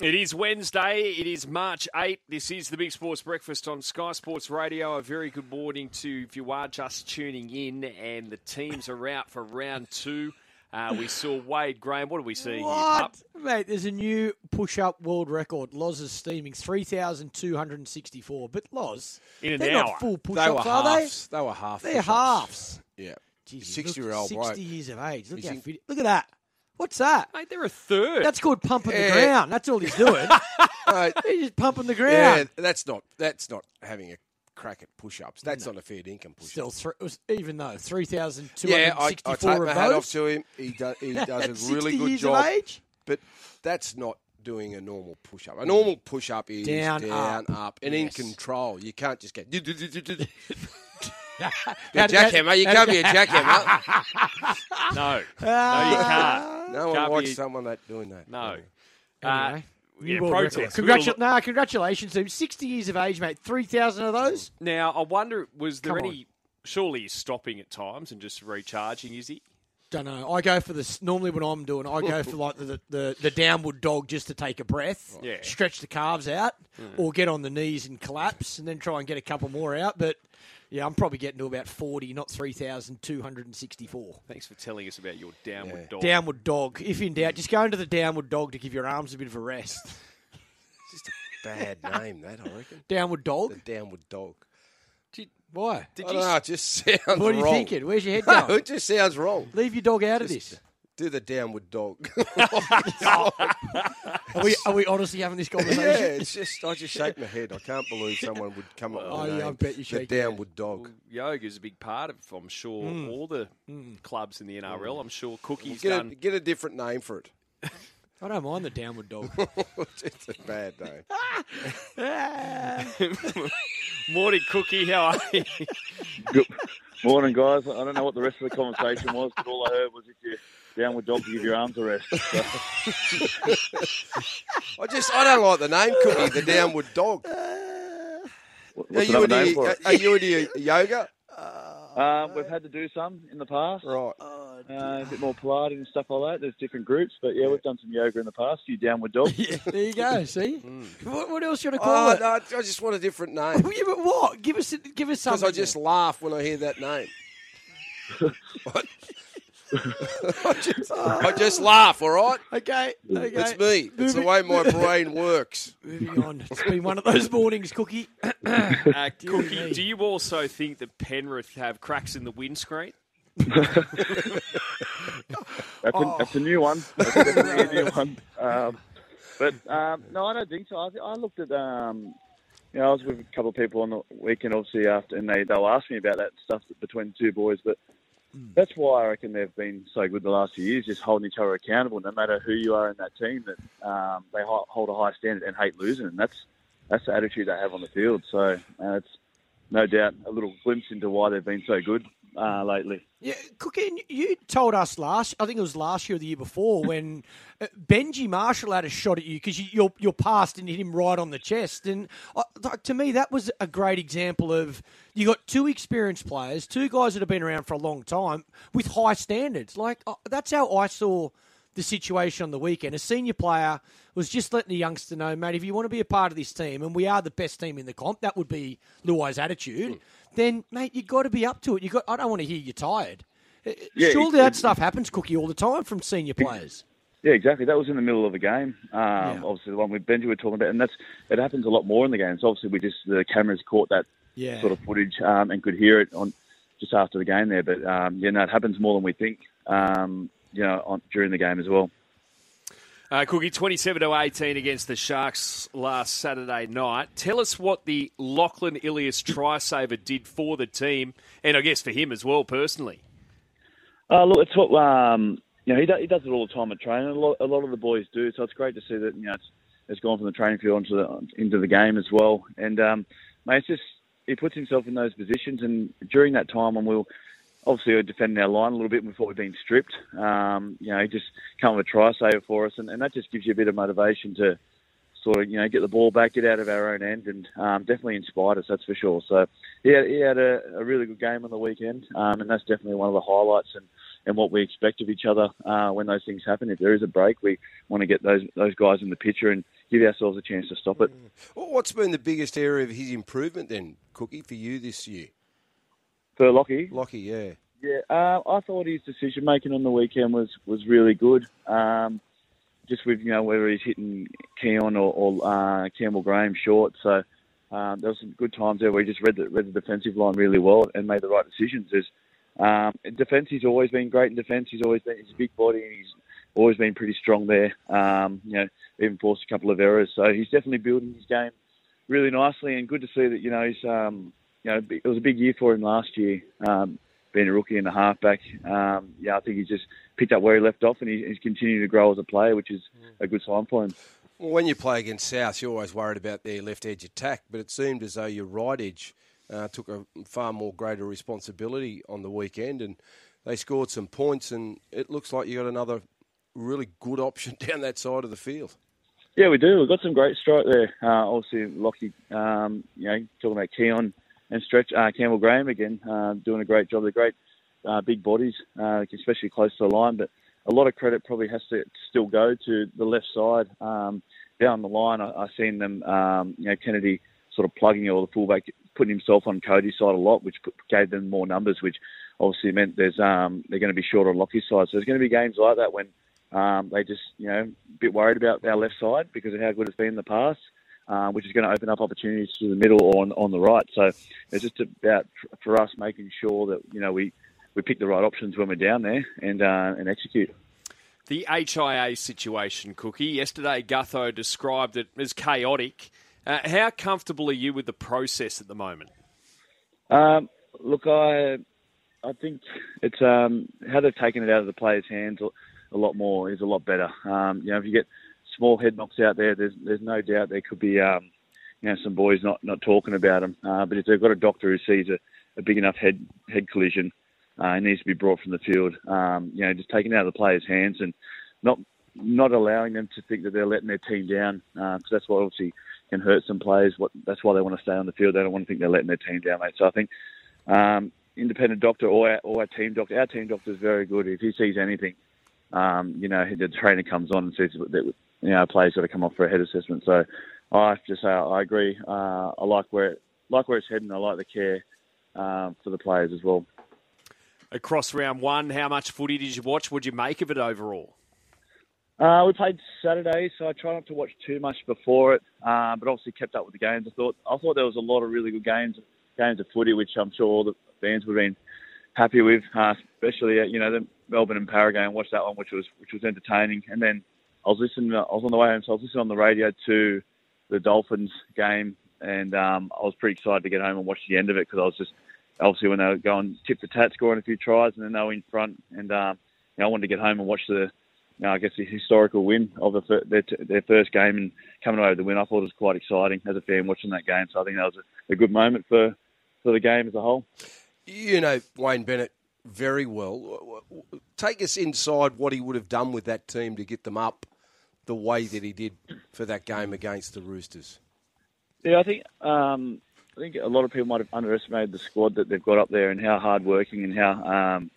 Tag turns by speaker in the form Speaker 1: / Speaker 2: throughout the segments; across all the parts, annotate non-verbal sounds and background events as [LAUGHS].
Speaker 1: It is Wednesday. It is March 8. This is the Big Sports Breakfast on Sky Sports Radio. A very good morning to if you are just tuning in and the teams are out for round two. Uh, we saw Wade Graham. What do we see
Speaker 2: what?
Speaker 1: here, pup?
Speaker 2: Mate, there's a new push-up world record. Loz is steaming 3,264. But Loz,
Speaker 1: In an
Speaker 2: they're
Speaker 1: hour.
Speaker 2: not full push-ups, are
Speaker 3: halves. They? were half.
Speaker 2: they? They're
Speaker 3: push-ups.
Speaker 2: halves.
Speaker 3: Yeah.
Speaker 2: Jeez,
Speaker 3: 60-year-old
Speaker 2: 60
Speaker 3: bloke.
Speaker 2: years of age. Look how
Speaker 3: in-
Speaker 2: fit. Look at that. What's that?
Speaker 1: Mate, they're a third.
Speaker 2: That's called pumping the
Speaker 3: Yeah.
Speaker 2: ground. That's all he's doing. [LAUGHS]
Speaker 3: Mate,
Speaker 2: he's just pumping the
Speaker 3: yeah,
Speaker 2: ground.
Speaker 3: that's not that's not having a crack at push-ups. That's not a fair income push-up.
Speaker 2: Still, thr- it was, even though
Speaker 3: yeah, I,
Speaker 2: 3,264
Speaker 3: I take
Speaker 2: of
Speaker 3: my hat off
Speaker 2: those.
Speaker 3: to him. He, do, he
Speaker 2: at [LAUGHS]
Speaker 3: does a really good
Speaker 2: years
Speaker 3: job.
Speaker 2: Of age?
Speaker 3: But that's not doing a normal push-up. A normal push-up is
Speaker 2: Down,
Speaker 3: down,
Speaker 2: up.
Speaker 3: up, and in
Speaker 2: Yes.
Speaker 3: control. You can't just get. [LAUGHS] Be a
Speaker 2: How-
Speaker 3: jackhammer. You can't be a jackhammer. [LAUGHS]
Speaker 1: no. No, you can't.
Speaker 3: No one
Speaker 1: Can't
Speaker 3: likes
Speaker 1: be-
Speaker 3: someone that doing that.
Speaker 1: No.
Speaker 2: Anyway,
Speaker 1: Uh,
Speaker 2: new
Speaker 1: yeah,
Speaker 2: world record.
Speaker 1: protest.
Speaker 2: Congratu-
Speaker 1: We'll-
Speaker 2: nah, congratulations to him. 60 years of age, mate. 3,000 of those?
Speaker 1: Now, I wonder, was there
Speaker 2: Come
Speaker 1: any. Surely he's stopping at times and just recharging, is he?
Speaker 2: Don't know. I go for this. Normally, when I'm doing, I go for like the, the, the downward dog just to take a breath,
Speaker 1: Yeah.
Speaker 2: stretch the calves out, or get on the knees and collapse, and then try and get a couple more out. But yeah, I'm probably getting to about 40, not 3,264.
Speaker 1: Thanks for telling us about your downward
Speaker 3: Yeah.
Speaker 1: dog.
Speaker 2: Downward dog. If in doubt, just go into the downward dog to give your arms a bit of a rest.
Speaker 3: It's just a bad [LAUGHS] name, that, I reckon.
Speaker 2: Downward dog?
Speaker 3: The downward dog.
Speaker 2: Why?
Speaker 1: Did
Speaker 3: I
Speaker 1: you
Speaker 3: don't know, it just sounds wrong.
Speaker 2: What are you
Speaker 3: wrong.
Speaker 2: thinking? Where's your head [LAUGHS]
Speaker 3: No, it just sounds wrong.
Speaker 2: Leave your dog out of this.
Speaker 3: Do the downward dog. [LAUGHS]
Speaker 2: Are we, are we honestly having this conversation?
Speaker 3: yeah, it's just I just shake my head. I can't believe someone would come up with
Speaker 2: Oh,
Speaker 3: a
Speaker 2: yeah,
Speaker 3: name.
Speaker 2: I bet you
Speaker 3: the
Speaker 2: shake your head.
Speaker 3: downward dog.
Speaker 1: Yoga is a big part of, I'm sure, hmm. all the hmm. clubs in the NRL. Hmm. I'm sure Cookie's
Speaker 3: Get a,
Speaker 1: done.
Speaker 3: get a different name for it.
Speaker 2: I don't mind the downward dog. [LAUGHS]
Speaker 3: it's a bad name. [LAUGHS]
Speaker 1: Morning, Cookie. How are you?
Speaker 4: Good morning, guys. I don't know what the rest of the conversation was, but all I heard was if you're downward dog, to give your arms a rest. So, [LAUGHS]
Speaker 3: I just I don't like the name Cookie, the downward dog.
Speaker 4: what-
Speaker 3: Are
Speaker 4: what's
Speaker 3: you,
Speaker 4: another
Speaker 3: into,
Speaker 4: name for
Speaker 3: your-
Speaker 4: it?
Speaker 3: are you into your yoga?
Speaker 4: Um, we've had to do some in the past.
Speaker 3: Right.
Speaker 4: Uh, a bit more Pilates and stuff like that. There's different groups, but yeah, we've done some yoga in the past. You downward dog. [LAUGHS]
Speaker 2: yeah, there you go. See, [LAUGHS] what, what else you want to call
Speaker 3: Oh,
Speaker 2: it?
Speaker 3: no, I just want a different name.
Speaker 2: Yeah, but what? Give us, give us something. Because.
Speaker 3: I just laugh when I hear that name. [LAUGHS] I, just, [LAUGHS] I just laugh, all right?
Speaker 2: okay, okay.
Speaker 3: It's me. It's the way my [LAUGHS] brain works.
Speaker 2: Moving on. It's been one of those mornings, Cookie. [COUGHS]
Speaker 1: Uh,
Speaker 2: Dear me.
Speaker 1: Cookie, do you also think that Penrith have cracks in the windscreen?
Speaker 4: That's, a, that's a new one. That's a new one. Um, but um, no, I don't think so. I, I looked at, um, you know, I was with a couple of people on the weekend, obviously, after, and they, they were asking me about that stuff between the two boys. But that's why I reckon they've been so good the last few years, just holding each other accountable, no matter who you are in that team. That um, they ho- hold a high standard and hate losing, and that's that's the attitude they have on the field. So uh, it's no doubt a little glimpse into why they've been so good uh, lately.
Speaker 2: Yeah, Cookie, and you told us last, I think it was last year or the year before, [LAUGHS] when uh, Benji Marshall had a shot at you because you, you're, you're past and hit him right on the chest. And uh, th- to me, that was a great example of you got two experienced players, two guys that have been around for a long time with high standards. Like, uh, that's how I saw the situation on the weekend. A senior player was just letting the youngster know, mate, if you want to be a part of this team, and we are the best team in the comp, that would be Luai's attitude. Then, mate, you've got to be up to it. You got. I don't want to hear you're tired. Uh,
Speaker 4: Yeah,
Speaker 2: Surely
Speaker 4: it-
Speaker 2: that stuff happens, Cookie, all the time from senior players.
Speaker 4: Yeah, exactly. That was in the middle of a game. Um,
Speaker 2: Yeah.
Speaker 4: Obviously, the one with Benji we're talking about, and that's it happens a lot more in the games. Obviously, we just the cameras caught that
Speaker 2: Yeah.
Speaker 4: sort of footage um, and could hear it on just after the game there. But um, yeah, no, it happens more than we think. Um, you know, on, during the game as well.
Speaker 1: Uh, Cookie, 27 to 18 against the Sharks last Saturday night. Tell us what the Lachlan Ilias try saver did for the team, and I guess for him as well, personally.
Speaker 4: Uh, look, it's what um, you know. He, do, he does it all the time at training. A lot, a lot of the boys do, so it's great to see that you know it's, it's gone from the training field into the into the game as well. And um, mate, it's just he puts himself in those positions, and during that time when we were obviously we were defending our line a little bit before we've been stripped, um, you know, just come with a try saver for us, and, and that just gives you a bit of motivation to sort of you know get the ball back, get out of our own end, and um, definitely inspired us. That's for sure. So he had, he had a, a really good game on the weekend, um, and that's definitely one of the highlights and, and what we expect of each other uh, when those things happen. If there is a break, we want to get those those guys in the picture and give ourselves a chance to stop it.
Speaker 3: What's been the biggest area of his improvement then, Cookie, for you this year?
Speaker 4: For Lockie,
Speaker 3: Lockie, yeah.
Speaker 4: Yeah, uh, I thought his decision making on the weekend was was really good. Um, just with you know whether he's hitting Keon or, or uh, Campbell Graham short, so um, there was some good times there where he just read the read the defensive line really well and made the right decisions. There's, um, defense, he's always been great in defense. He's always been he's a big body and he's always been pretty strong there. Um, you know, even forced a couple of errors, so he's definitely building his game really nicely and good to see that you know he's um, you know it was a big year for him last year. Um, being a rookie and a halfback. Um, yeah, I think he just picked up where he left off, and he, he's continuing to grow as a player, which is a good sign for him.
Speaker 3: Well, when you play against South, you're always worried about their left edge attack, but it seemed as though your right edge uh, took a far more greater responsibility on the weekend, and they scored some points, and it looks like you got another really good [LAUGHS] option down that side of the field.
Speaker 4: Yeah, we do. We've got some great strike there. Uh, obviously, Lockie, um, you know, talking about Keon and Stretch uh, Campbell Graham again, uh, doing a great job. They're great uh, big bodies, uh, especially close to the line. But a lot of credit probably has to still go to the left side. Um, down the line, I, I've seen them, um, you know, Kennedy sort of plugging all the fullback, putting himself on Cody's side a lot, which gave them more numbers, which obviously meant there's um, they're going to be short on Lockie's side. So there's going to be games like that when um, they just, you know, a bit worried about our left side because of how good it's been in the past uh, which is going to open up opportunities to the middle or on, on the right. So it's just about for us making sure that you know we, we pick the right options when we're down there and uh, and execute.
Speaker 1: The HIA situation, Cookie. Yesterday, Gutho described it as chaotic. Uh, how comfortable are you with the process at the moment?
Speaker 4: Um, look, I I think it's um, how they've taken it out of the players' hands a lot more is a lot better. Um, you know, if you get small head knocks out there, there's there's no doubt there could be um, you know some boys not not talking about them. Uh, but if they've got a doctor who sees a, a big enough head head collision, uh, it needs to be brought from the field. Um, you know, just taking it out of the players' hands and not not allowing them to think that they're letting their team down because uh, that's what obviously can hurt some players. What that's why they want to stay on the field. They don't want to think they're letting their team down, mate. So I think um, independent doctor or our, or our team doctor, our team doctor is very good. If he sees anything, um, you know, the trainer comes on and says that you know, players got to come off for a head assessment. So I have to say I agree. Uh, I like where it, like where it's heading. I like the care um, for the players as well.
Speaker 1: Across round one, how much footy did you watch? What did you make of it overall?
Speaker 4: Uh, we played Saturday, so I tried not to watch too much before it, uh, but obviously kept up with the games. I thought I thought there was a lot of really good games, games of footy, which I'm sure all the fans would have been happy with, uh, especially uh, you know the Melbourne and Parra game. Watched that one, which was which was entertaining, and then I was listening. I was on the way home, so I was listening on the radio to the Dolphins game, and um, I was pretty excited to get home and watch the end of it because I was just obviously when they were going tip for tat, scoring a few tries, and then they were in front, and um, you know, I wanted to get home and watch the, you know, I guess the historical win of the, their, their first game and coming away with the win. I thought it was quite exciting as a fan watching that game. So I think that was a, a good moment for for the game as a whole.
Speaker 3: You know Wayne Bennett very well. Take us inside what he would have done with that team to get them up the way that he did for that game against the Roosters?
Speaker 4: Yeah, I think um, I think a lot of people might have underestimated the squad that they've got up there and how hard working and how um,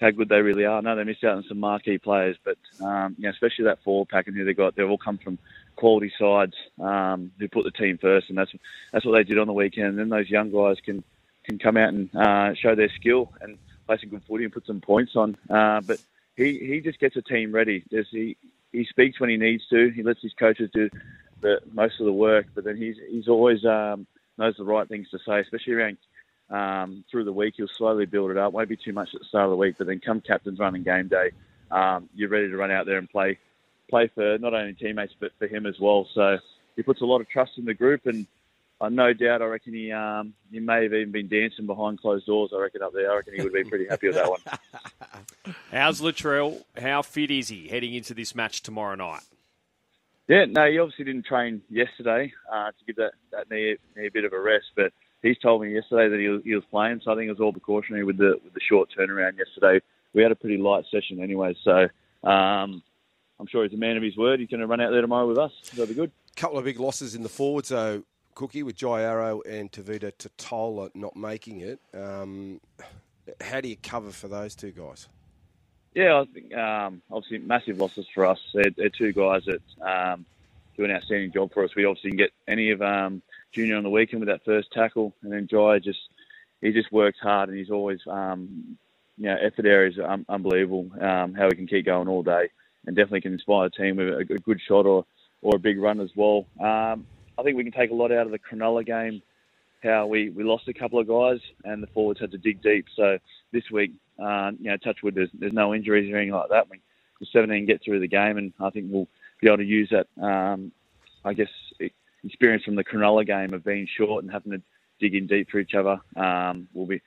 Speaker 4: how good they really are. I know they missed out on some marquee players, but um, you know, especially that forward pack and who they got, they've all come from quality sides um, who put the team first, and that's that's what they did on the weekend. And then those young guys can can come out and uh, show their skill and play some good footy and put some points on. Uh, but he, he just gets a team ready. There's, he he speaks when he needs to. He lets his coaches do the most of the work, but then he's he's always um, knows the right things to say, especially around um, through the week. He'll slowly build it up. Won't be too much at the start of the week, but then come captain's run and game day, um, you're ready to run out there and play play for not only teammates but for him as well. So he puts a lot of trust in the group, and I no doubt I reckon he um, he may have even been dancing behind closed doors. I reckon up there. I reckon he would be pretty happy with that one. [LAUGHS]
Speaker 1: How's Latrell? How fit is he heading into this match tomorrow night?
Speaker 4: Yeah, no, he obviously didn't train yesterday uh, to give that, that knee, knee a bit of a rest, but he's told me yesterday that he was, he was playing, so I think it was all precautionary with the with the short turnaround yesterday. We had a pretty light session anyway, so um, I'm sure he's a man of his word. He's going to run out there tomorrow with us. That'll be good.
Speaker 3: Couple of big losses in the forwards, though, Cookie, with Jai Arrow and Tevita Tatola not making it. Um, how do you cover for those two guys?
Speaker 4: Yeah, I think um, obviously massive losses for us. They're, they're two guys that um, do an outstanding job for us. We obviously can get any of um, Junior on the weekend with that first tackle, and then Jai just he just works hard and he's always um, you know effort areas are un- unbelievable. Um, how he can keep going all day and definitely can inspire the team with a, a good shot or or a big run as well. Um, I think we can take a lot out of the Cronulla game. How we, we lost a couple of guys and the forwards had to dig deep. So this week, uh, you know, touchwood, there's, there's no injuries or anything like that. We, the 17 get through the game, and I think we'll be able to use that, um, I guess, experience from the Cronulla game of being short and having to dig in deep for each other. Um, will be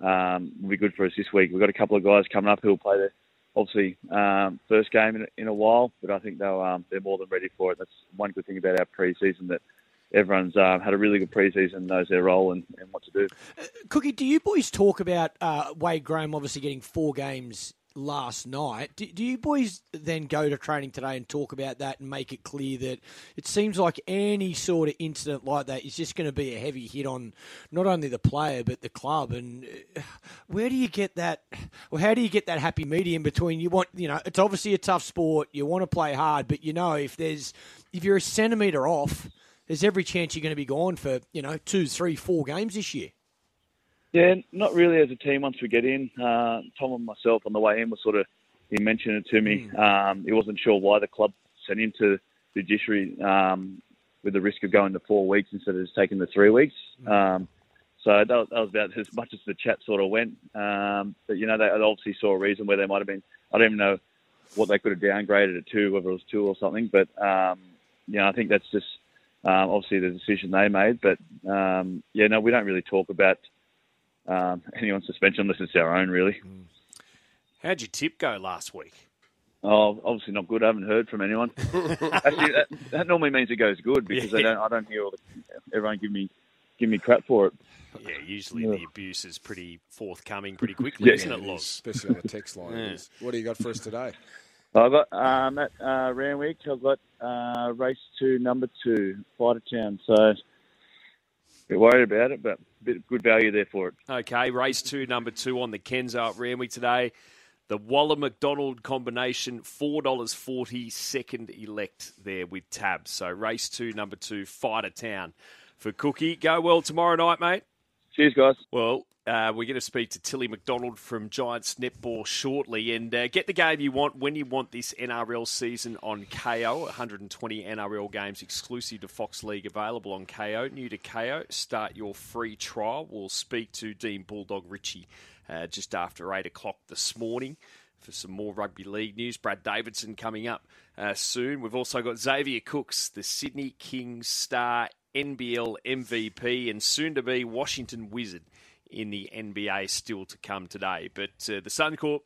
Speaker 4: um, will be good for us this week. We've got a couple of guys coming up who will play the obviously um, first game in, in, a while, but I think they'll um, they're more than ready for it. That's one good thing about our pre-season that everyone's uh, had a really good preseason, knows their role and, and what to do.
Speaker 2: Uh, Cookie, do you boys talk about uh, Wade Graham obviously getting four games last night. Do, do, you boys then go to training today and talk about that and make it clear that it seems like any sort of incident like that is just going to be a heavy hit on not only the player but the club? And uh, where do you get that? Well, how do you get that happy medium between you want you know it's obviously a tough sport. You want to play hard, but you know if there's if you're a centimetre off. There's every chance you're going to be gone for you know two, three, four games this year.
Speaker 4: Yeah, not really as a team once we get in. Uh, Tom and myself on the way in was sort of, he mentioned it to me. Mm. Um, he wasn't sure why the club sent him to the judiciary um, with the risk of going to four weeks instead of just taking the three weeks. Mm. Um, so that was, that was, about as much as the chat sort of went. Um, but, you know, they obviously saw a reason where they might have been, I don't even know what they could have downgraded it to, whether it was two or something. But, um, you know, I think that's just um, obviously the decision they made. But, um, yeah, no, we don't really talk about – um, [LAUGHS] anyone's suspension unless it's our own, really. Mm.
Speaker 1: How'd your tip go last week?
Speaker 4: Oh, obviously not good. I haven't heard from anyone. [LAUGHS] Actually, that, that, normally means it goes good because yeah. I don't. I don't hear all the, everyone give me give me crap for it.
Speaker 1: Yeah, usually yeah. the abuse is pretty forthcoming pretty [LAUGHS] quickly, yeah, isn't it, Loz?
Speaker 3: Especially on the text line. yeah. What do you got for us today?
Speaker 4: I've got um, at uh, Randwick. I've got uh, race two, number two, Fighter Town. So a bit worried about it, but bit of good value there for it.
Speaker 1: Okay, race two, number two on the Kenzo at Randwick today. The Waller McDonald combination, $4.40, second elect there with tabs. So race two, number two, Fighter Town for Cookie. Go well tomorrow night, mate.
Speaker 4: Cheers, guys.
Speaker 1: Well, uh, we're going to speak to Tilly McDonell from Giants Netball shortly and uh, get the game you want when you want this NRL season on Kayo. 120 NRL games exclusive to Fox League available on Kayo. New to Kayo, start your free trial. We'll speak to Dean Bulldog Ritchie uh, just after 8 o'clock this morning for some more rugby league news. Brad Davidson coming up uh, soon. We've also got Xavier Cooks, the Sydney Kings star, NBL MVP, and soon to be Washington Wizard in the NBA still to come today. But uh, the Suncorp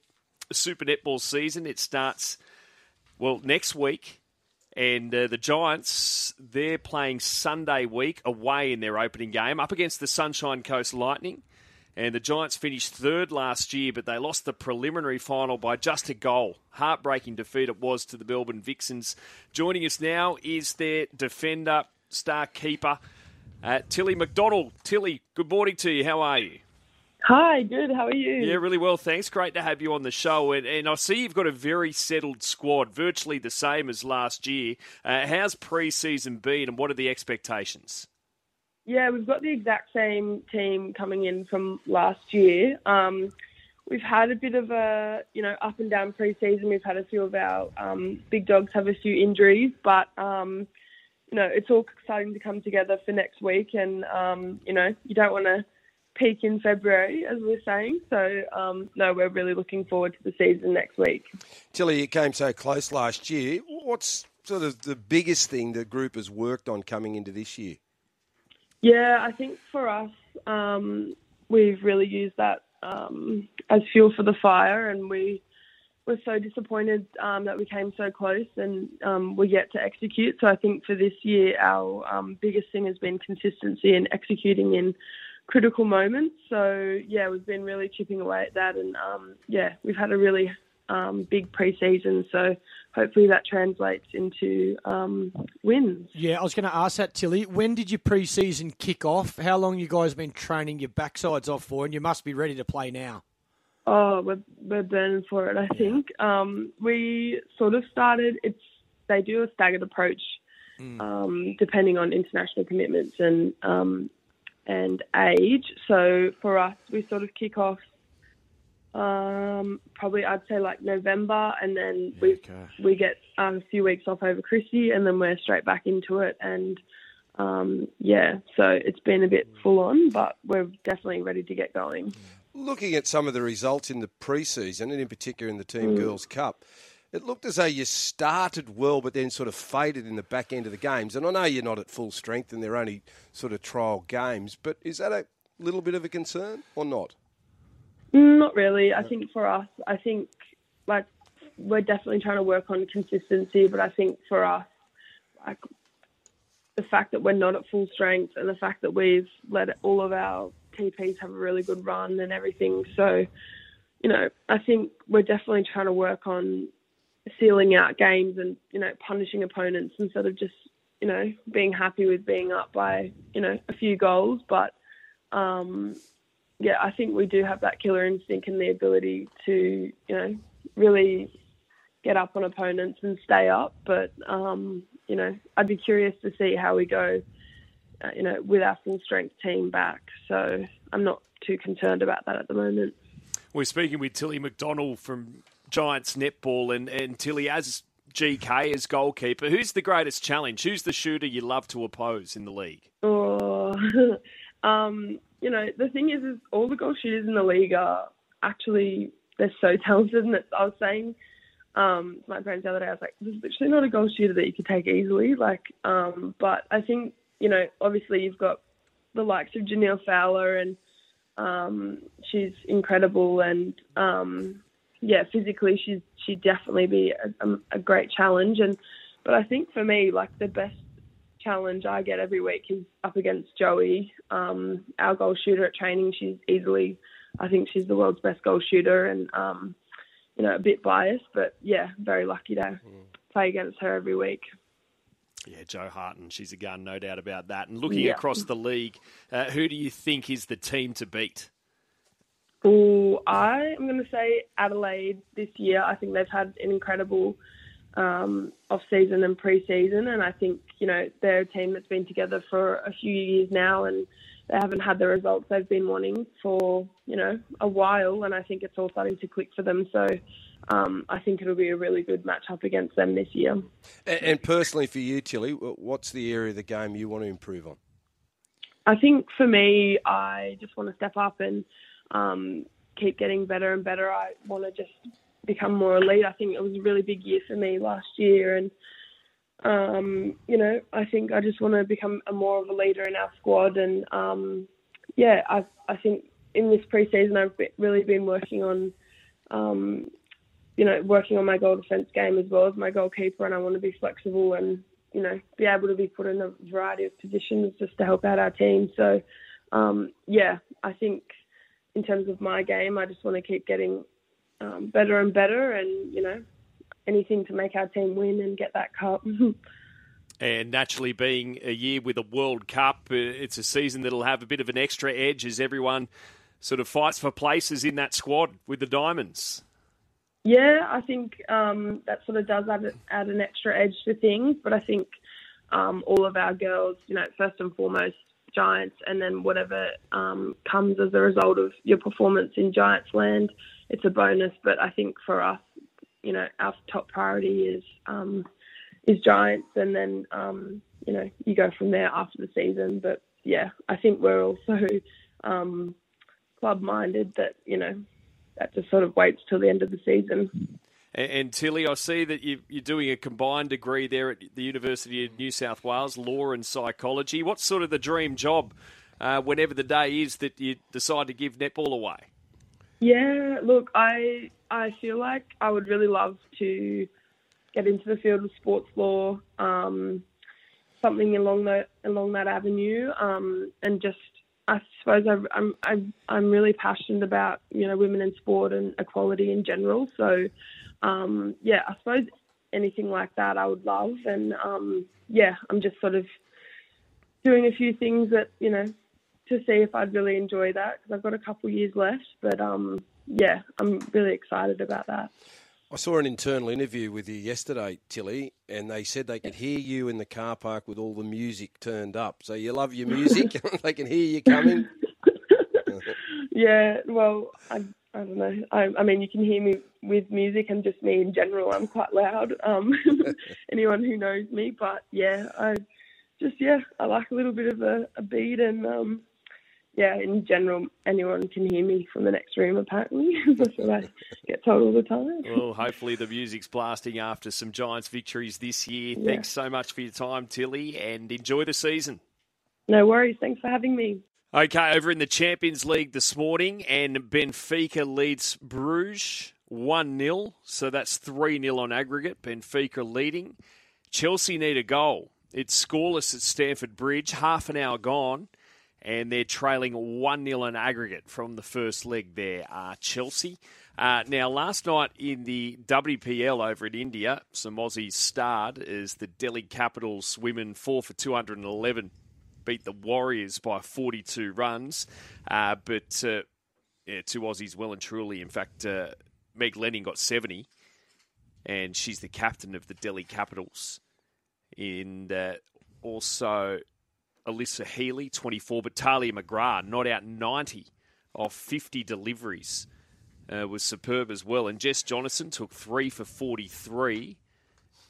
Speaker 1: Super Netball season, it starts, well, next week. And uh, the Giants, they're playing Sunday week away in their opening game up against the Sunshine Coast Lightning. And the Giants finished third last year, but they lost the preliminary final by just a goal. Heartbreaking defeat it was to the Melbourne Vixens. Joining us now is their defender, star keeper, uh, Tilly McDonell. Tilly, good morning to you. How are you?
Speaker 5: Hi, good. How are you?
Speaker 1: Yeah, really well, thanks. Great to have you on the show. And, and I see you've got a very settled squad, virtually the same as last year. Uh, how's pre season been and what are the expectations?
Speaker 5: Yeah, we've got the exact same team coming in from last year. Um, we've had a bit of a you know up and down pre-season. We've had a few of our um, big dogs have a few injuries, but um, you know, it's all starting to come together for next week, and um, you know, you don't want to peak in February, as we are saying. So, um, no, we're really looking forward to the season next week.
Speaker 3: Tilly, it came so close last year. What's sort of the biggest thing the group has worked on coming into this year?
Speaker 5: Yeah, I think for us, um, we've really used that um, as fuel for the fire, and we we're so disappointed um, that we came so close and um, we're yet to execute. So I think for this year, our um, biggest thing has been consistency and executing in critical moments. So yeah, we've been really chipping away at that, and um, yeah, we've had a really um, big preseason. So hopefully that translates into um, wins.
Speaker 2: Yeah, I was going to ask that, Tilly. When did your preseason kick off? How long you guys been training your backsides off for? And you must be ready to play now.
Speaker 5: Oh, we're, we're burning for it, I think. Um, we sort of started, it's they do a staggered approach um, depending on international commitments and um, and age. So for us, we sort of kick off um, probably I'd say like November, and then we
Speaker 2: okay.
Speaker 5: we get um, a few weeks off over Chrissy, and then we're straight back into it. And um, yeah, so it's been a bit full on, but we're definitely ready to get going.
Speaker 3: Looking at some of the results in the pre-season, and in particular in the Team mm. Girls Cup, it looked as though you started well, but then sort of faded in the back end of the games. And I know you're not at full strength, and they're only sort of trial games, but is that a little bit of a concern or not?
Speaker 5: Not really. I think for us, I think like we're definitely trying to work on consistency, but I think for us, like the fact that we're not at full strength and the fact that we've let all of our TPs have a really good run and everything. So, you know, I think we're definitely trying to work on sealing out games and, you know, punishing opponents instead of just, you know, being happy with being up by, you know, a few goals. But, um, yeah, I think we do have that killer instinct and the ability to, you know, really get up on opponents and stay up. But, um, you know, I'd be curious to see how we go, you know, with our full strength team back. So I'm not too concerned about that at the moment.
Speaker 1: We're speaking with Tilly McDonell from Giants Netball, and, and Tilly, as GK, as goalkeeper, who's the greatest challenge? Who's the shooter you love to oppose in the league?
Speaker 5: Oh, [LAUGHS] um, you know, the thing is, is all the goal shooters in the league are actually they're so talented. And it's, I was saying um, to my friends the other day, I was like, there's literally not a goal shooter that you could take easily. Like, um, but I think you know, obviously you've got the likes of Jhaniele Fowler, and um, she's incredible, and um, yeah, physically she's she'd definitely be a, a, great challenge. And but I think for me, like the best challenge I get every week is up against Joey, um, our goal shooter at training. She's easily, I think she's the world's best goal shooter, and um, you know, a bit biased, but yeah, very lucky to play against her every week.
Speaker 1: Yeah, Jo Harten, she's a gun, no doubt about that. And looking
Speaker 5: Yeah.
Speaker 1: across the league, uh, who do you think is the team to beat?
Speaker 5: Oh, I am going to say Adelaide this year. I think they've had an incredible um, off season and pre season, and I think you know they're a team that's been together for a few years now, and they haven't had the results they've been wanting for you know a while, and I think it's all starting to click for them. So. Um, I think it'll be a really good match up against them this year.
Speaker 3: And, and personally for you, Tilly, what's the area of the game you want to improve on?
Speaker 5: I think for me, I just want to step up and um, keep getting better and better. I want to just become more elite. I think it was a really big year for me last year, and um, you know, I think I just want to become a more of a leader in our squad. And um, yeah, I I think in this preseason I've really been working on. Um, you know, working on my goal defence game as well as my goalkeeper, and I want to be flexible and you know be able to be put in a variety of positions just to help out our team. So, um, yeah, I think in terms of my game, I just want to keep getting um, better and better, and you know, anything to make our team win and get that cup. [LAUGHS]
Speaker 1: And naturally, being a year with a World Cup, uh, it's a season that'll have a bit of an extra edge as everyone sort of fights for places in that squad with the Diamonds.
Speaker 5: Yeah, I think um, that sort of does add, add an extra edge to things. But I think um, all of our girls, you know, first and foremost, Giants, and then whatever um, comes as a result of your performance in Giants land, it's a bonus. But I think for us, you know, our top priority is um, is Giants, and then um, you know you go from there after the season. But yeah, I think we're also um, club minded that you know that just sort of waits till the end of the season.
Speaker 1: And, and Tilly, I see that you, you're doing a combined degree there at the University of New South Wales, law and psychology. What's sort of the dream job uh, whenever the day is that you decide to give netball away?
Speaker 5: Yeah, look, I I feel like I would really love to get into the field of sports law, um, something along that along that avenue, um, and just I suppose I, I'm I'm I'm really passionate about you know women in sport and equality in general. So um, yeah, I suppose anything like that I would love, and um, yeah, I'm just sort of doing a few things that you know to see if I'd really enjoy that because I've got a couple years left. But um, yeah, I'm really excited about that.
Speaker 3: I saw an internal interview with you yesterday, Tilly, and they said they could hear you in the car park with all the music turned up. So you love your music; [LAUGHS] [LAUGHS] they can hear you coming. [LAUGHS]
Speaker 5: yeah, well, I, I don't know. I, I mean, you can hear me with music and just me in general. I'm quite loud. Um, anyone who knows me, but yeah, I just yeah, I like a little bit of a, a beat and um, yeah, in general, anyone can hear me from the next room, apparently. [LAUGHS] That's what I get told all the time.
Speaker 1: Well, hopefully the music's blasting after some Giants victories this year. Yeah. Thanks so much for your time, Tilly, and enjoy the season.
Speaker 5: No worries. Thanks for having me.
Speaker 1: Okay, over in the Champions League this morning, and Benfica leads Bruges 1 0. So that's 3 0 on aggregate. Benfica leading. Chelsea need a goal. It's scoreless at Stamford Bridge, half an hour gone and they're trailing 1 0 in aggregate from the first leg there, uh, Chelsea. Uh, now, last night in the WPL over in India, some Aussies starred as the Delhi Capitals women 4 for 211 beat the Warriors by 42 runs. Uh, but uh, yeah, two Aussies well and truly. In fact, uh, Meg Lanning got 70, and she's the captain of the Delhi Capitals. And uh, also Alyssa Healy, 24, but Tahlia McGrath not out 90 of 50 deliveries. Uh, was superb as well. And Jess Jonassen took three for 43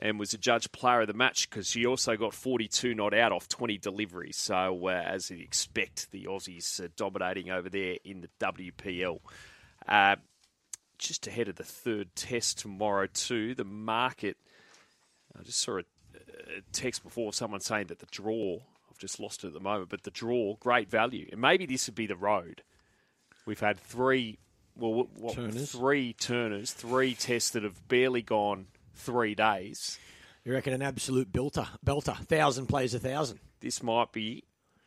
Speaker 1: and was a judge player of the match because she also got 42 not out off 20 deliveries. So, uh, as you'd expect, the Aussies uh, dominating over there in the WPL. Uh, just ahead of the third test tomorrow, too, the market. I just saw a text before someone saying that the draw I've just lost it at the moment. But the draw, great value, and maybe this would be the road. We've had three, well, what, turners. three turners, three tests that have barely gone three days.
Speaker 2: You reckon an absolute belter, belter, thousand plays a thousand.
Speaker 1: This might be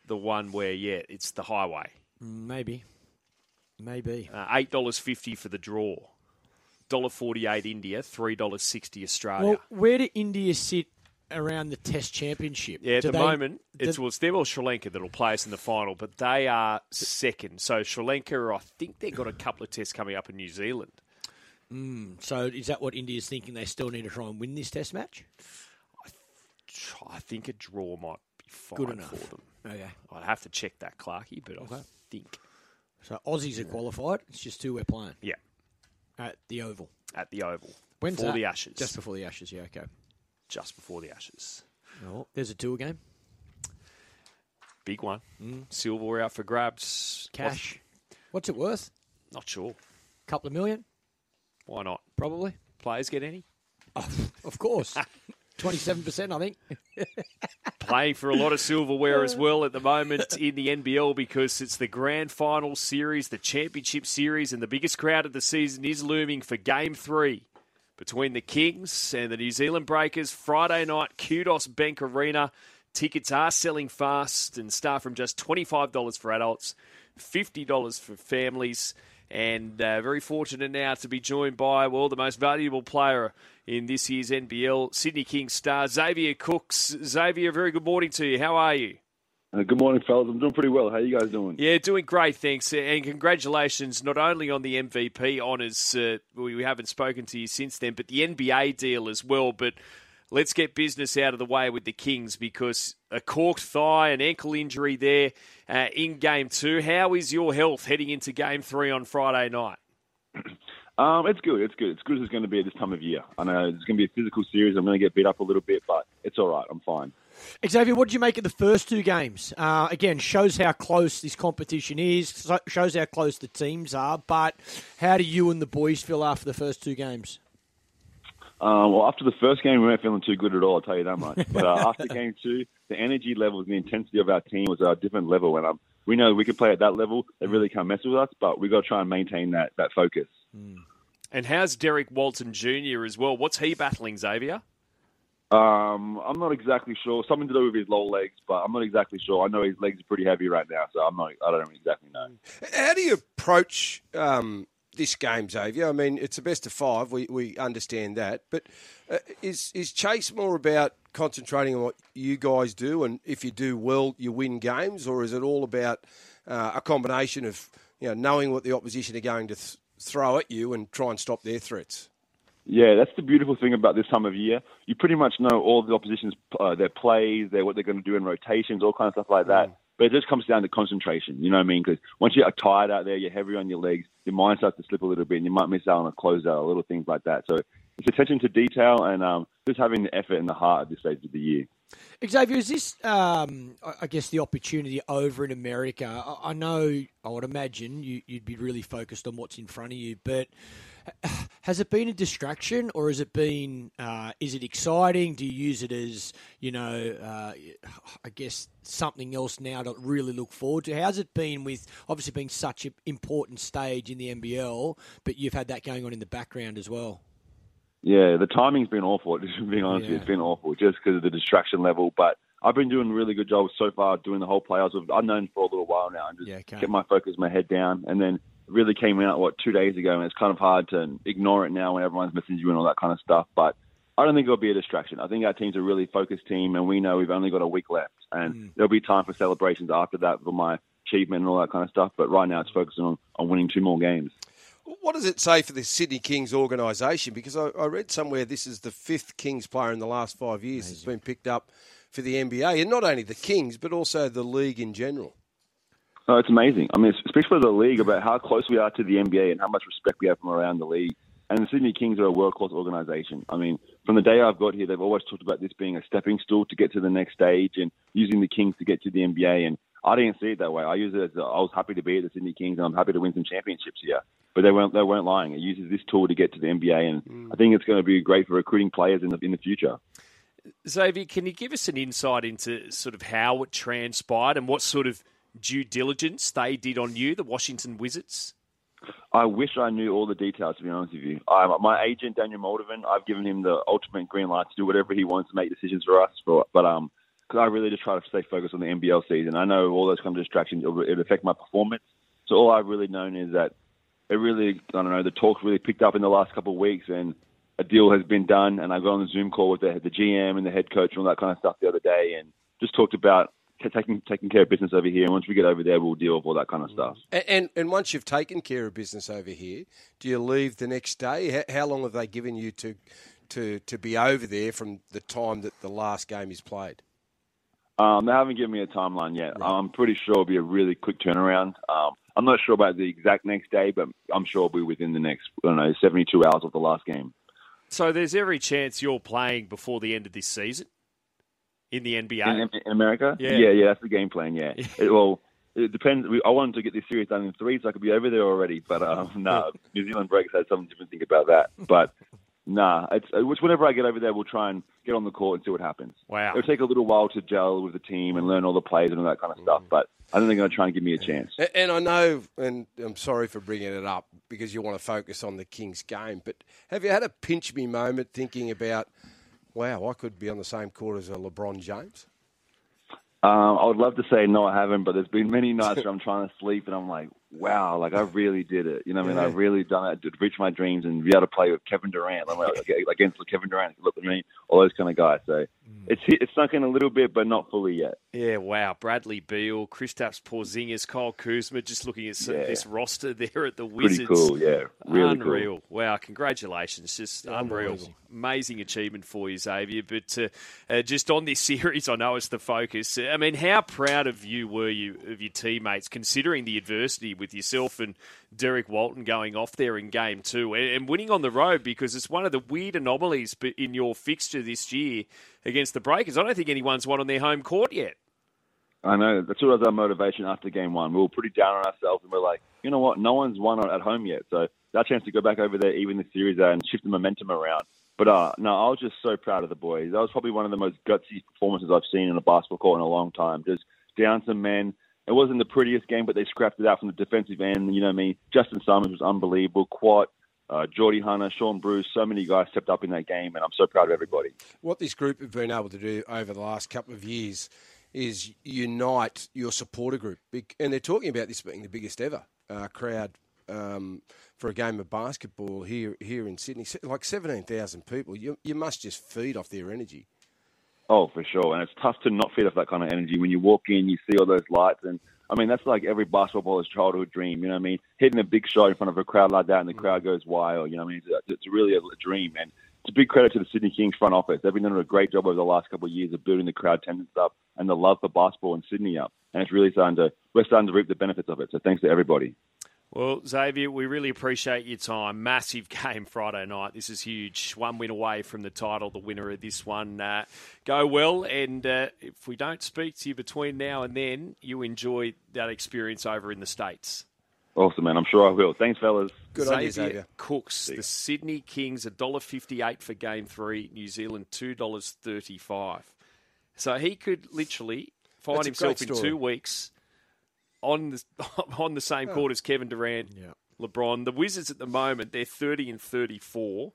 Speaker 1: the one where, yeah, it's the highway.
Speaker 2: Maybe, maybe
Speaker 1: uh, eight dollars fifty for the draw. Dollar forty eight India, three dollars sixty Australia.
Speaker 2: Well, where do India sit around the Test Championship.
Speaker 1: Yeah, at do the they, moment, it's well, it's them or Sri Lanka that'll play us in the final, but they are second. So Sri Lanka, I think they've got a couple of tests coming up in New Zealand.
Speaker 2: Mm, so is that what India's thinking? They still need to try and win this Test match.
Speaker 1: I, th- I think a draw might be fine
Speaker 2: Good enough.
Speaker 1: for them.
Speaker 2: Okay,
Speaker 1: I'd have to check that, Clarky, but okay. I think.
Speaker 2: So Aussies are qualified. It's just who we're playing.
Speaker 1: Yeah,
Speaker 2: at the Oval.
Speaker 1: At the Oval.
Speaker 2: When's
Speaker 1: before
Speaker 2: that?
Speaker 1: the Ashes?
Speaker 2: Just before the Ashes. Yeah. Okay
Speaker 1: just before the Ashes.
Speaker 2: Oh, there's a tour game.
Speaker 1: Big one. Mm. Silverware out for grabs.
Speaker 2: Cash. What's it worth?
Speaker 1: Not sure.
Speaker 2: Couple of million?
Speaker 1: Why not?
Speaker 2: Probably.
Speaker 1: Players get any?
Speaker 2: Oh, [LAUGHS] of course. [LAUGHS] 27%, I think. [LAUGHS]
Speaker 1: Playing for a lot of silverware as well at the moment in the NBL because it's the grand final series, the championship series, and the biggest crowd of the season is looming for game three between the Kings and the New Zealand Breakers. Friday night, Kudos Bank Arena. Tickets are selling fast and start from just $25 for adults, $50 for families. And uh, very fortunate now to be joined by, well, the most valuable player in this year's NBL, Sydney Kings star, Xavier Cooks. Xavier, very good morning to you. How are you?
Speaker 6: Uh, good morning, fellas. I'm doing pretty well. How are you guys doing?
Speaker 1: Yeah, doing great, thanks. And congratulations not only on the MVP honours, uh, we haven't spoken to you since then, but the NBA deal as well. But let's get business out of the way with the Kings because a corked thigh, an ankle injury there uh, in game two. How is your health heading into game three on Friday night? [CLEARS THROAT]
Speaker 6: Um, it's good. It's good. It's good as it's going to be at this time of year. I know it's going to be a physical series. I'm going to get beat up a little bit, but it's all right. I'm fine.
Speaker 2: Xavier, what did you make of the first two games? Uh, again, shows how close this competition is, shows how close the teams are. But how do you and the boys feel after the first two games?
Speaker 6: Um, well, after the first game, we weren't feeling too good at all. I'll tell you that much. But uh, [LAUGHS] after game two, the energy levels, and the intensity of our team was at a different level. And um, we know we can play at that level. They really can't mess with us, but we got to try and maintain that that focus.
Speaker 1: Mm. And how's Derrick Walton Jr. as well? What's he battling, Xavier?
Speaker 6: Um, I'm not exactly sure. Something to do with his low legs, but I'm not exactly sure. I know his legs are pretty heavy right now, so I'm not. I don't exactly know.
Speaker 3: How do you approach um, this game, Xavier? I mean, it's a best of five. We we understand that, but uh, is is Chase more about concentrating on what you guys do, and if you do well, you win games, or is it all about uh, a combination of you know knowing what the opposition are going to th- throw at you and try and stop their threats?
Speaker 6: Yeah, that's the beautiful thing about this time of year. You pretty much know all the opposition's uh, their plays, their what they're going to do in rotations, all kinds of stuff like that.
Speaker 1: Mm.
Speaker 6: But it just comes down to concentration. You know what I mean? Because once you're tired out there, you're heavy on your legs, your mind starts to slip a little bit, and you might miss out on a closeout, little things like that. So it's attention to detail and um, just having the effort and the heart at this stage of the year.
Speaker 2: Xavier, is this, um, I- I guess, the opportunity over in America? I- I know, I would imagine you, you'd be really focused on what's in front of you, but [SIGHS] has it been a distraction or has it been, uh, is it exciting? Do you use it as, you know, uh, I guess something else now to really look forward to? How's it been with obviously being such an important stage in the NBL, but you've had that going on in the background as well?
Speaker 6: Yeah, the timing's been awful. [LAUGHS] Being honest, with you,
Speaker 2: Yeah.
Speaker 6: it's been awful just because of the distraction level. But I've been doing a really good job so far doing the whole playoffs. I've known for a little while now and just
Speaker 2: Yeah, okay.
Speaker 6: kept my focus, my head down, and then really came out what two days ago, and it's kind of hard to ignore it now when everyone's messaging you and all that kind of stuff. But I don't think it'll be a distraction. I think our team's a really focused team, and we know we've only got a week left, and
Speaker 2: Mm.
Speaker 6: there'll be time for celebrations after that for my achievement and all that kind of stuff. But right now, it's focusing on, on winning two more games.
Speaker 3: What does it say for the Sydney Kings organisation? Because I, I read somewhere this is the fifth Kings player in the last five years that's been picked up for the NBA, and not only the Kings but also the league in general.
Speaker 6: Oh, it's amazing. I mean, especially for the league, about how close we are to the NBA and how much respect we have from around the league. And the Sydney Kings are a world class organisation. I mean, from the day I've got here, they've always talked about this being a stepping stool to get to the next stage and using the Kings to get to the NBA. And I didn't see it that way. I use it as a, I was happy to be at the Sydney Kings and I'm happy to win some championships here. But they weren't they weren't lying. It uses this tool to get to the NBA, and mm. I think it's going to be great for recruiting players in the in the future.
Speaker 1: Xavier, can you give us an insight into sort of how it transpired and what sort of due diligence they did on you, the Washington Wizards?
Speaker 6: I wish I knew all the details. To be honest with you, um, my agent Daniel Moldovan, I've given him the ultimate green light to do whatever he wants to make decisions for us. For, but um, because I really just try to stay focused on the NBL season. I know all those kind of distractions it would affect my performance. So all I've really known is that it really, I don't know, the talks really picked up in the last couple of weeks, and a deal has been done. And I got on the Zoom call with the, the GM and the head coach and all that kind of stuff the other day, and just talked about t- taking taking care of business over here. And once we get over there, we'll deal with all that kind of stuff.
Speaker 3: And, and and once you've taken care of business over here, do you leave the next day? How, how long have they given you to to to be over there from the time that the last game is played?
Speaker 6: Um, they haven't given me a timeline yet. I'm pretty sure it'll be a really quick turnaround. Um, I'm not sure about the exact next day, but I'm sure it'll be within the next, I don't know, 72 hours of the last game.
Speaker 1: So there's every chance you're playing before the end of this season in the NBA.
Speaker 6: In, in America?
Speaker 1: Yeah.
Speaker 6: yeah, yeah, that's the game plan, yeah. [LAUGHS] it, well, it depends. We, I wanted to get this series done in three so I could be over there already, but um, [LAUGHS] no, New Zealand breaks had something different to think about that. But nah, it's, it's whenever I get over there, we'll try and get on the court and see what happens.
Speaker 1: Wow.
Speaker 6: It'll take a little while to gel with the team and learn all the plays and all that kind of stuff, but I don't think they're going to try and give me a chance.
Speaker 3: A- And I know, and I'm sorry for bringing it up because you want to focus on the Kings game, but have you had a pinch me moment thinking about, wow, I could be on the same court as a LeBron James?
Speaker 6: Um, I would love to say no, I haven't, but there's been many nights [LAUGHS] where I'm trying to sleep and I'm like, wow, like I really did it. You know what I mean? I've really done it to reach my dreams and be able to play with Kevin Durant like, against Kevin Durant, look at me, all those kind of guys. So it's hit- it's sunk in a little bit, but not fully yet.
Speaker 1: Yeah, wow. Bradley Beal, Kristaps Porzingis, Kyle Kuzma, just looking at s-
Speaker 6: Yeah.
Speaker 1: this roster [LAUGHS] there at the Wizards,
Speaker 6: Pretty
Speaker 1: Wizards.
Speaker 6: cool, yeah, really
Speaker 1: unreal.
Speaker 6: cool.
Speaker 1: Wow, congratulations. Just unreal. Amazing achievement for you, Xavier. But uh, uh, just on this [LAUGHS] series, I know it's the focus. I mean, how proud of you were you of your teammates, considering the adversity with yourself and Derrick Walton going off there in game two and, winning on the road because it's one of the weird anomalies in your fixture this year against the Breakers. I don't think anyone's won on their home court yet.
Speaker 6: I know that's what was our motivation after game one. We were pretty down on ourselves, and we're like, you know what? No one's won at home yet, so our chance to go back over there, even the series, uh, and shift the momentum around. But uh, no, I was just so proud of the boys. That was probably one of the most gutsy performances I've seen in a basketball court in a long time. Just down some men. It wasn't the prettiest game, but they scrapped it out from the defensive end. You know what I mean? Justin Summers was unbelievable. Quat, uh, Geordie Hunter, Shaun Bruce, so many guys stepped up in that game, and I'm so proud of everybody.
Speaker 3: What this group have been able to do over the last couple of years is unite your supporter group. And they're talking about this being the biggest ever uh, crowd um, for a game of basketball here here in Sydney. Like 17,000 people. You, you must just feed off their energy.
Speaker 6: Oh, for sure. And it's tough to not feed off that kind of energy when you walk in, you see all those lights. And I mean, that's like every basketballer's childhood dream. You know what I mean? Hitting a big shot in front of a crowd like that, and the mm. crowd goes wild. You know what I mean? It's, it's really a, a dream, and it's a big credit to the Sydney Kings front office. They've been doing a great job over the last couple of years of building the crowd attendance up and the love for basketball in Sydney up, and it's really starting to we're starting to reap the benefits of it. So thanks to everybody.
Speaker 1: Well, Xavier, we really appreciate your time. Massive [LAUGHS] game Friday night. This is huge. One win away from the title, the winner of this one. Uh, go well, and uh, if we don't speak to you between now and then, you enjoy that experience over in the States.
Speaker 6: Awesome, man. I'm sure I will. Thanks, fellas.
Speaker 3: Good on you, Xavier.
Speaker 1: Cooks, the Sydney Kings, $1.58 for game three, New Zealand, $2.35. So he could literally find
Speaker 3: That's
Speaker 1: himself in two weeks on the [LAUGHS] on the same court as Kevin Durant, LeBron. The Wizards at the moment they're thirty and thirty four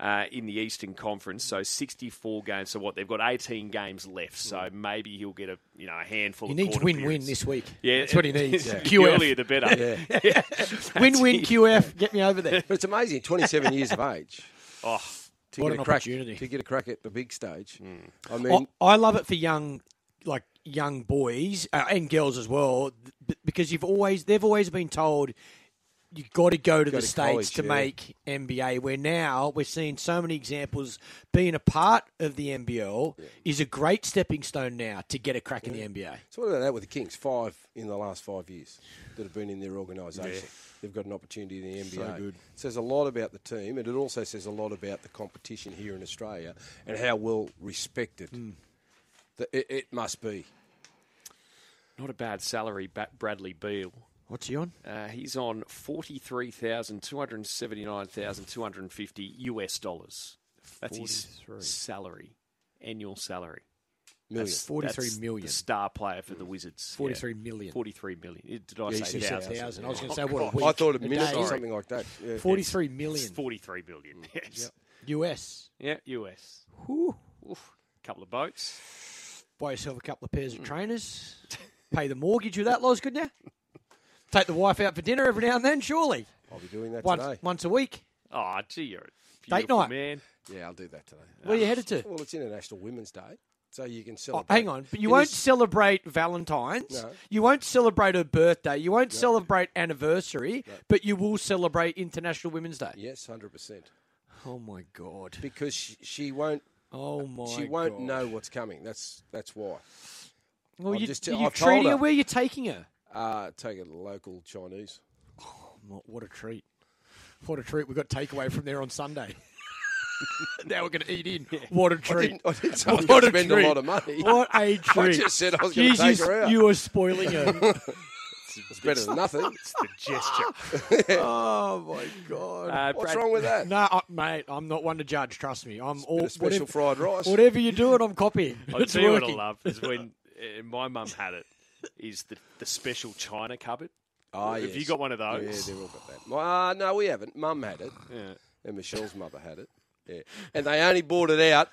Speaker 1: uh, in the Eastern Conference, so sixty four games. So what they've got eighteen games left. So maybe he'll get a you know a handful.
Speaker 2: He
Speaker 1: of
Speaker 2: needs
Speaker 1: court
Speaker 2: win-win this week.
Speaker 1: Yeah,
Speaker 2: That's what he needs. [LAUGHS]
Speaker 1: The
Speaker 2: QF.
Speaker 1: earlier the better.
Speaker 3: Yeah. [LAUGHS]
Speaker 2: Win-win. QF. Get me over there.
Speaker 3: But it's amazing, 27 years of age.
Speaker 1: Oh,
Speaker 3: To
Speaker 2: What
Speaker 3: get
Speaker 2: an
Speaker 3: a crack,
Speaker 2: opportunity.
Speaker 3: To get a crack at the big stage. I
Speaker 2: I,
Speaker 3: mean,
Speaker 2: I love it for young, like young boys uh, and girls as well, because you've always they've always been told you've got to go to
Speaker 3: Go
Speaker 2: the
Speaker 3: to
Speaker 2: states
Speaker 3: college,
Speaker 2: to
Speaker 3: yeah.
Speaker 2: make NBA. Where now we're seeing so many examples. Being a part of the NBL is a great stepping stone now to get a crack in the NBA.
Speaker 3: so what about that with the Kings? Five in the last five years that have been in their organisation. They've got an opportunity in the NBA.
Speaker 2: So good.
Speaker 3: It says a lot about the team, and it also says a lot about the competition here in Australia and how well respected
Speaker 2: Hmm.
Speaker 3: the, it, it must be.
Speaker 1: Not a bad salary, Bradley Beal.
Speaker 2: What's he on?
Speaker 1: Uh, he's on forty three thousand two hundred seventy nine thousand two hundred fifty US dollars. That's his salary, annual salary.
Speaker 3: Million.
Speaker 1: That's,
Speaker 2: 43
Speaker 1: that's
Speaker 2: million.
Speaker 1: The star player for the Wizards.
Speaker 2: Forty-three million.
Speaker 1: Forty-three million. Did I
Speaker 3: Yeah,
Speaker 1: say thousand?
Speaker 2: thousand. I was going to
Speaker 1: Oh,
Speaker 2: say what a
Speaker 1: God.
Speaker 2: week.
Speaker 3: I thought a
Speaker 2: a
Speaker 3: minute or something like that. Yeah.
Speaker 2: Forty-three
Speaker 1: It's
Speaker 2: million
Speaker 1: forty-three million. Yes.
Speaker 2: US.
Speaker 1: Yeah, US.
Speaker 2: Whew.
Speaker 1: Oof. Couple of boats.
Speaker 2: Buy yourself a couple of pairs of trainers. [LAUGHS] Pay the mortgage with that, Loz, couldn't you? Take the wife out for dinner every now and then, surely.
Speaker 3: I'll be doing that
Speaker 2: Once,
Speaker 3: today.
Speaker 2: once a week.
Speaker 1: Oh, gee, you're a
Speaker 2: Date night.
Speaker 1: man.
Speaker 3: Yeah, I'll do that today.
Speaker 2: Where are you headed to?
Speaker 3: Well, it's International Women's Day, so you can
Speaker 2: Oh,
Speaker 3: celebrate.
Speaker 2: hang on, but you
Speaker 3: It
Speaker 2: won't
Speaker 3: is-
Speaker 2: celebrate Valentine's.
Speaker 3: No.
Speaker 2: You won't celebrate her birthday. You won't celebrate anniversary, but you will celebrate International Women's Day.
Speaker 3: Yes, hundred percent.
Speaker 2: Oh my god!
Speaker 3: Because she, she won't.
Speaker 2: Oh my!
Speaker 3: she won't
Speaker 2: God.
Speaker 3: know what's coming. That's that's why.
Speaker 2: Well,
Speaker 3: I've
Speaker 2: you,
Speaker 3: just-
Speaker 2: are
Speaker 3: I've
Speaker 2: you treating her
Speaker 3: her.
Speaker 2: where you're taking her.
Speaker 3: Uh, take a local Chinese.
Speaker 2: What- What a treat! What a treat! We got takeaway from there on Sunday. [LAUGHS] now we're going to eat in. What a
Speaker 3: I
Speaker 2: treat!
Speaker 3: didn't, I didn't say
Speaker 2: What
Speaker 3: going
Speaker 2: a
Speaker 3: spend
Speaker 2: treat.
Speaker 3: a lot of money. [LAUGHS]
Speaker 2: What a treat!
Speaker 3: I just said I was going to take
Speaker 2: you,
Speaker 3: her out.
Speaker 2: you are spoiling her. [LAUGHS]
Speaker 3: it's better than nothing.
Speaker 1: It's the gesture.
Speaker 2: oh my god!
Speaker 1: Uh,
Speaker 3: What's
Speaker 1: Brad-
Speaker 3: wrong with that?
Speaker 2: no, I, mate, I'm not one to judge. Trust me. I'm all
Speaker 3: Bit of special
Speaker 2: whatever,
Speaker 3: fried rice.
Speaker 2: whatever you're doing. I'm copying.
Speaker 1: I'll
Speaker 2: it's
Speaker 1: tell you what I love is when uh, my mum had it. Is the the special china cupboard?
Speaker 3: Oh,
Speaker 1: Have
Speaker 3: yes.
Speaker 1: you got one of those?
Speaker 3: Yeah, they've all got that. Uh, no, we haven't. Mum had it,
Speaker 1: Yeah.
Speaker 3: and Michelle's mother had it. Yeah, and they only bought it out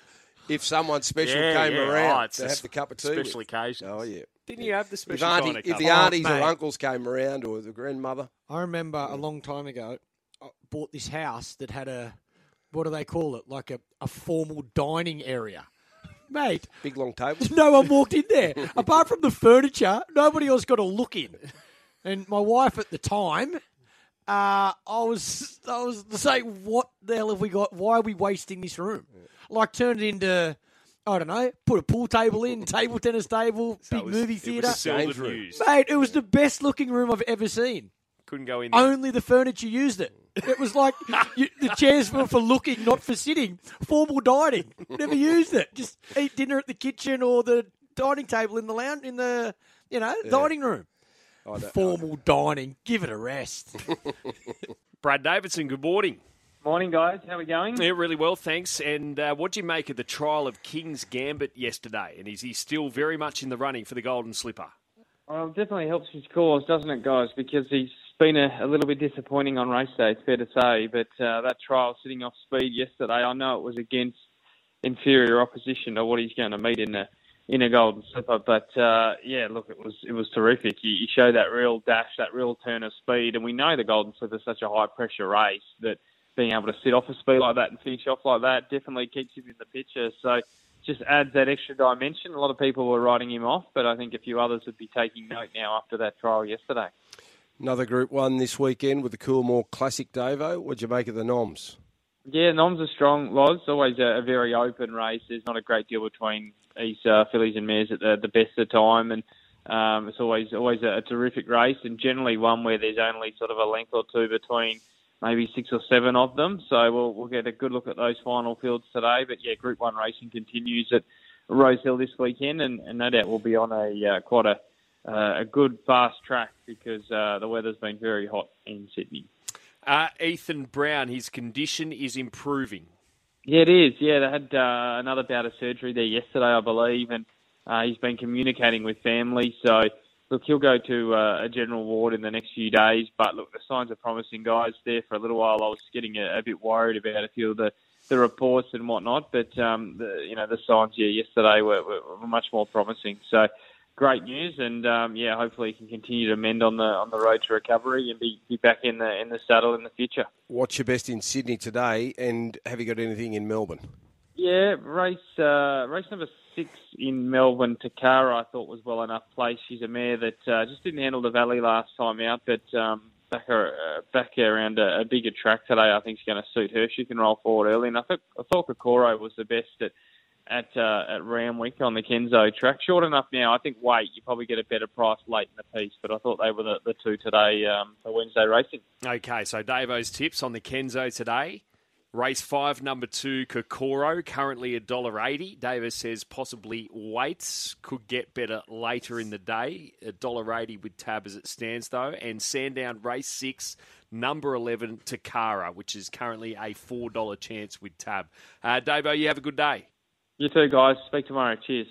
Speaker 3: if someone special
Speaker 1: Yeah,
Speaker 3: came
Speaker 1: yeah.
Speaker 3: around
Speaker 1: Oh, it's
Speaker 3: to
Speaker 1: a
Speaker 3: have the cup of tea.
Speaker 1: special
Speaker 3: with.
Speaker 1: occasions.
Speaker 3: Oh yeah.
Speaker 1: Didn't you have the
Speaker 3: If,
Speaker 1: special
Speaker 3: auntie,
Speaker 1: china
Speaker 3: if the
Speaker 1: cupboard?
Speaker 3: aunties
Speaker 2: Oh,
Speaker 3: or
Speaker 2: mate.
Speaker 3: uncles came around, or the grandmother,
Speaker 2: I remember a long time ago, I bought this house that had a, what do they call it? Like a, a formal dining area. Mate,
Speaker 3: big long table. [LAUGHS]
Speaker 2: no one walked in there. [LAUGHS] Apart from the furniture, nobody else got a look in. And my wife at the time, uh, I was I was saying, what the hell have we got? Why are we wasting this room? Like, turn it into, I don't know, put a pool table in, table tennis table,
Speaker 1: So
Speaker 2: big
Speaker 1: was-
Speaker 2: movie theatre.
Speaker 1: seldom
Speaker 3: Games room.
Speaker 1: used.
Speaker 2: Mate, it was the best looking room I've ever seen.
Speaker 1: Couldn't go in there.
Speaker 2: Only the furniture used it. It was like [LAUGHS] you, the chairs were for looking, not for sitting. Formal dining. Never used it. Just eat dinner at the kitchen or the dining table in the lounge in the you know dining room.
Speaker 3: I don't-
Speaker 2: Formal dining. Give it a rest. [LAUGHS]
Speaker 1: Brad Davidson, good morning.
Speaker 7: Morning, guys. How are we going?
Speaker 1: Yeah, really well, thanks. And uh, what do you make of the trial of King's Gambit yesterday? And is he still very much in the running for the Golden Slipper?
Speaker 7: Well, it definitely helps his cause, doesn't it, guys? Because he's been a, a little bit disappointing on race day, it's fair to say. But uh, that trial sitting off speed yesterday, I know it was against inferior opposition to what he's going to meet in a in a golden slipper. But uh, yeah, look, it was it was terrific. He, he showed that real dash, that real turn of speed, and we know the golden slipper is such a high pressure race that being able to sit off a speed like that and finish off like that definitely keeps him in the picture. So just adds that extra dimension. A lot of people were writing him off, but I think a few others would be taking note now after that trial yesterday.
Speaker 3: Another Group One this weekend with the Coolmore Classic, Davo. What'd you make of the Noms?
Speaker 7: Yeah, Noms are strong. Loz always a, a, very open race. There's not a great deal between these uh, fillies and mares at the, the best of time, and um, it's always always a, a, terrific race, and generally one where there's only sort of a length or two between maybe six or seven of them. So we'll we'll get a good look at those final fields today. But yeah, Group One racing continues at Rosehill this weekend, and, and no doubt we'll be on a uh, quite a uh, a good fast track because uh, the weather's been very hot in Sydney.
Speaker 1: Uh, Ethan Brown, his condition is improving.
Speaker 7: Yeah, it is. Yeah, they had uh, another bout of surgery there yesterday, I believe, and uh, he's been communicating with family. So, look, he'll go to uh, a general ward in the next few days. But look, the signs are promising, guys. There for a little while, I was getting a, a bit worried about a few of the the reports and whatnot, but um, the, you know the signs yeah yesterday were, were, were much more promising. So great news, and um, yeah, hopefully he can continue to mend on the on the road to recovery and be, be back in the in the saddle in the future.
Speaker 3: What's your best in Sydney today, and have you got anything in Melbourne?
Speaker 7: Yeah, race uh, race number six in Melbourne. Takara, I thought was well enough placed. She's a mare that uh, just didn't handle the valley last time out, but um, back uh, back around a, a, bigger track today, I think is going to suit her. She can roll forward early, and I thought I thought Kokoro was the best at at uh, at Randwick on the Kenso track. Short enough now. I think weight you probably get a better price late in the piece, but I thought they were the, the two today um, for Wednesday racing.
Speaker 1: Okay, so Davo's tips on the Kenso today. Race five, number two, Kokoro, currently a dollar eighty. Davis says possibly weights could get better later in the day. A dollar eighty with tab as it stands though. And Sandown race six, number eleven, Takara, which is currently a four dollar chance with tab. Uh, Davo, you have a good day.
Speaker 7: You too, guys. Speak tomorrow. Cheers.